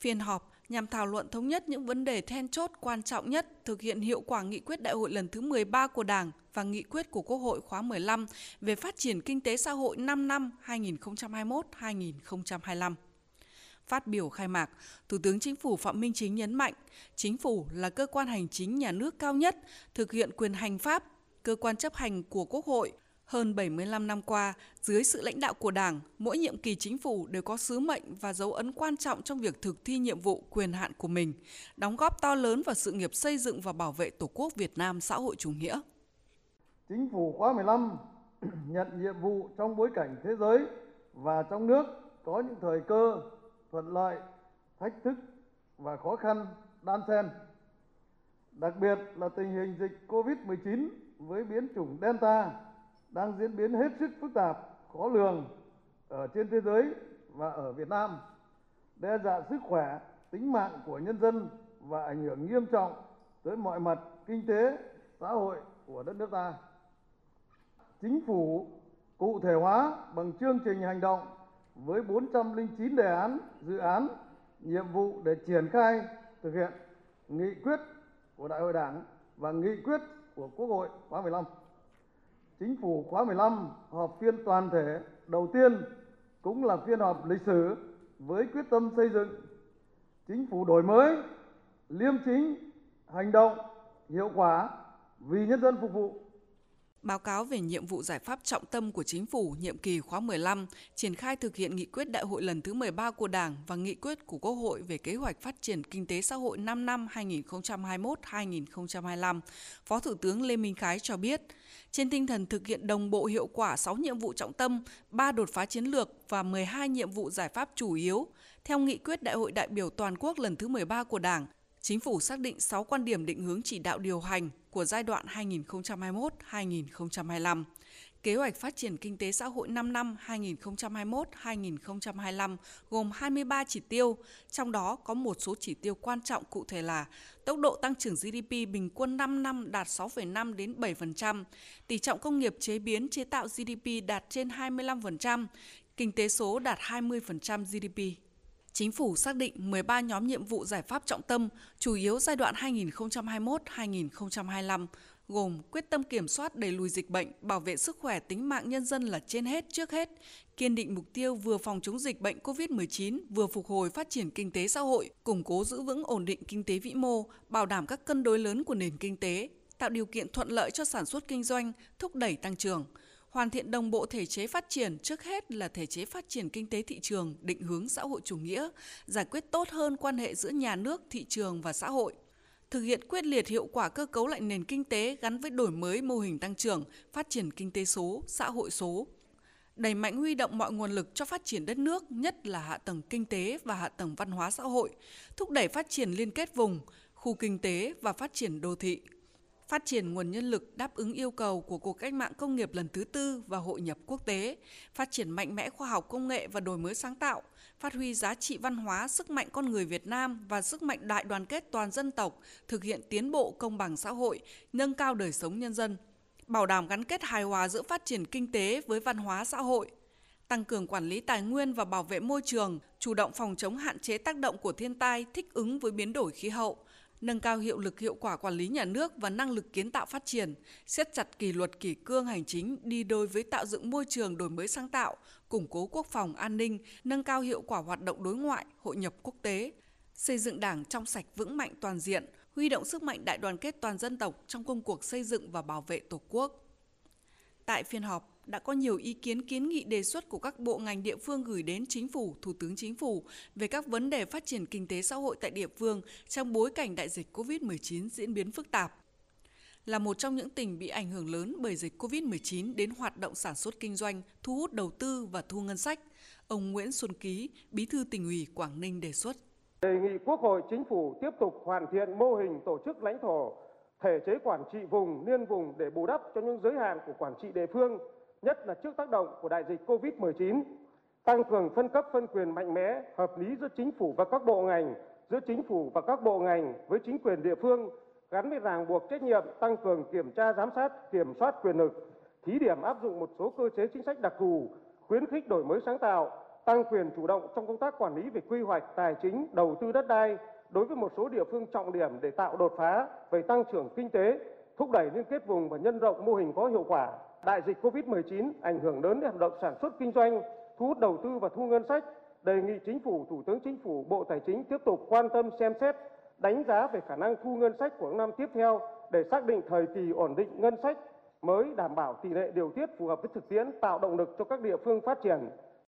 Phiên họp nhằm thảo luận thống nhất những vấn đề then chốt quan trọng nhất thực hiện hiệu quả nghị quyết đại hội lần thứ 13 của Đảng và nghị quyết của Quốc hội khóa 15 về phát triển kinh tế xã hội 5 năm 2021-2025. Phát biểu khai mạc, Thủ tướng Chính phủ Phạm Minh Chính nhấn mạnh, Chính phủ là cơ quan hành chính nhà nước cao nhất, thực hiện quyền hành pháp, cơ quan chấp hành của Quốc hội. Hơn 75 năm qua, dưới sự lãnh đạo của Đảng, mỗi nhiệm kỳ chính phủ đều có sứ mệnh và dấu ấn quan trọng trong việc thực thi nhiệm vụ quyền hạn của mình, đóng góp to lớn vào sự nghiệp xây dựng và bảo vệ Tổ quốc Việt Nam xã hội chủ nghĩa. Chính phủ khóa 15 nhận nhiệm vụ trong bối cảnh thế giới và trong nước có những thời cơ thuận lợi, thách thức và khó khăn đan xen. Đặc biệt là tình hình dịch COVID-19 với biến chủng Delta đang diễn biến hết sức phức tạp, khó lường ở trên thế giới và ở Việt Nam, đe dọa sức khỏe, tính mạng của nhân dân và ảnh hưởng nghiêm trọng tới mọi mặt kinh tế, xã hội của đất nước ta. Chính phủ cụ thể hóa bằng chương trình hành động với 409 đề án, dự án, nhiệm vụ để triển khai thực hiện nghị quyết của Đại hội Đảng và nghị quyết của Quốc hội khóa 15. Chính phủ khóa 15 họp phiên toàn thể đầu tiên cũng là phiên họp lịch sử với quyết tâm xây dựng. Chính phủ đổi mới, liêm chính, hành động, hiệu quả vì nhân dân phục vụ. Báo cáo về nhiệm vụ giải pháp trọng tâm của chính phủ nhiệm kỳ khóa 15, triển khai thực hiện nghị quyết đại hội lần thứ 13 của Đảng và nghị quyết của Quốc hội về kế hoạch phát triển kinh tế xã hội 5 năm 2021-2025, Phó Thủ tướng Lê Minh Khái cho biết, trên tinh thần thực hiện đồng bộ hiệu quả 6 nhiệm vụ trọng tâm, 3 đột phá chiến lược và 12 nhiệm vụ giải pháp chủ yếu, theo nghị quyết Đại hội đại biểu toàn quốc lần thứ 13 của Đảng, Chính phủ xác định 6 quan điểm định hướng chỉ đạo điều hành của giai đoạn 2021-2025. Kế hoạch phát triển kinh tế xã hội 5 năm 2021-2025 gồm 23 chỉ tiêu, trong đó có một số chỉ tiêu quan trọng cụ thể là tốc độ tăng trưởng GDP bình quân 5 năm đạt 6,5 đến 7%, tỷ trọng công nghiệp chế biến chế tạo GDP đạt trên 25%, kinh tế số đạt 20% GDP. Chính phủ xác định 13 nhóm nhiệm vụ giải pháp trọng tâm, chủ yếu giai đoạn 2021-2025, gồm quyết tâm kiểm soát đẩy lùi dịch bệnh, bảo vệ sức khỏe tính mạng nhân dân là trên hết trước hết, kiên định mục tiêu vừa phòng chống dịch bệnh COVID-19, vừa phục hồi phát triển kinh tế xã hội, củng cố giữ vững ổn định kinh tế vĩ mô, bảo đảm các cân đối lớn của nền kinh tế, tạo điều kiện thuận lợi cho sản xuất kinh doanh, thúc đẩy tăng trưởng hoàn thiện đồng bộ thể chế phát triển trước hết là thể chế phát triển kinh tế thị trường định hướng xã hội chủ nghĩa, giải quyết tốt hơn quan hệ giữa nhà nước, thị trường và xã hội. Thực hiện quyết liệt hiệu quả cơ cấu lại nền kinh tế gắn với đổi mới mô hình tăng trưởng, phát triển kinh tế số, xã hội số, đẩy mạnh huy động mọi nguồn lực cho phát triển đất nước, nhất là hạ tầng kinh tế và hạ tầng văn hóa xã hội, thúc đẩy phát triển liên kết vùng, khu kinh tế và phát triển đô thị, phát triển nguồn nhân lực đáp ứng yêu cầu của cuộc cách mạng công nghiệp lần thứ tư và hội nhập quốc tế, phát triển mạnh mẽ khoa học công nghệ và đổi mới sáng tạo, phát huy giá trị văn hóa, sức mạnh con người Việt Nam và sức mạnh đại đoàn kết toàn dân tộc, thực hiện tiến bộ công bằng xã hội, nâng cao đời sống nhân dân, bảo đảm gắn kết hài hòa giữa phát triển kinh tế với văn hóa xã hội, tăng cường quản lý tài nguyên và bảo vệ môi trường, chủ động phòng chống hạn chế tác động của thiên tai, thích ứng với biến đổi khí hậu, nâng cao hiệu lực hiệu quả quản lý nhà nước và năng lực kiến tạo phát triển, siết chặt kỷ luật kỷ cương hành chính đi đôi với tạo dựng môi trường đổi mới sáng tạo, củng cố quốc phòng an ninh, nâng cao hiệu quả hoạt động đối ngoại, hội nhập quốc tế, xây dựng Đảng trong sạch vững mạnh toàn diện, huy động sức mạnh đại đoàn kết toàn dân tộc trong công cuộc xây dựng và bảo vệ Tổ quốc. Tại phiên họp, đã có nhiều ý kiến kiến nghị đề xuất của các bộ ngành địa phương gửi đến chính phủ, thủ tướng chính phủ về các vấn đề phát triển kinh tế xã hội tại địa phương trong bối cảnh đại dịch COVID-19 diễn biến phức tạp. Là một trong những tỉnh bị ảnh hưởng lớn bởi dịch COVID-19 đến hoạt động sản xuất kinh doanh, thu hút đầu tư và thu ngân sách, ông Nguyễn Xuân Ký, Bí thư tỉnh ủy Quảng Ninh đề xuất. Đề nghị Quốc hội, Chính phủ tiếp tục hoàn thiện mô hình tổ chức lãnh thổ, thể chế quản trị vùng, liên vùng để bù đắp cho những giới hạn của quản trị địa phương nhất là trước tác động của đại dịch Covid-19, tăng cường phân cấp phân quyền mạnh mẽ, hợp lý giữa chính phủ và các bộ ngành, giữa chính phủ và các bộ ngành với chính quyền địa phương gắn với ràng buộc trách nhiệm tăng cường kiểm tra giám sát kiểm soát quyền lực thí điểm áp dụng một số cơ chế chính sách đặc thù khuyến khích đổi mới sáng tạo tăng quyền chủ động trong công tác quản lý về quy hoạch tài chính, đầu tư đất đai đối với một số địa phương trọng điểm để tạo đột phá về tăng trưởng kinh tế, thúc đẩy liên kết vùng và nhân rộng mô hình có hiệu quả. Đại dịch Covid-19 ảnh hưởng lớn đến hoạt động sản xuất kinh doanh, thu hút đầu tư và thu ngân sách. Đề nghị Chính phủ, Thủ tướng Chính phủ, Bộ Tài chính tiếp tục quan tâm xem xét, đánh giá về khả năng thu ngân sách của năm tiếp theo để xác định thời kỳ ổn định ngân sách mới đảm bảo tỷ lệ điều tiết phù hợp với thực tiễn, tạo động lực cho các địa phương phát triển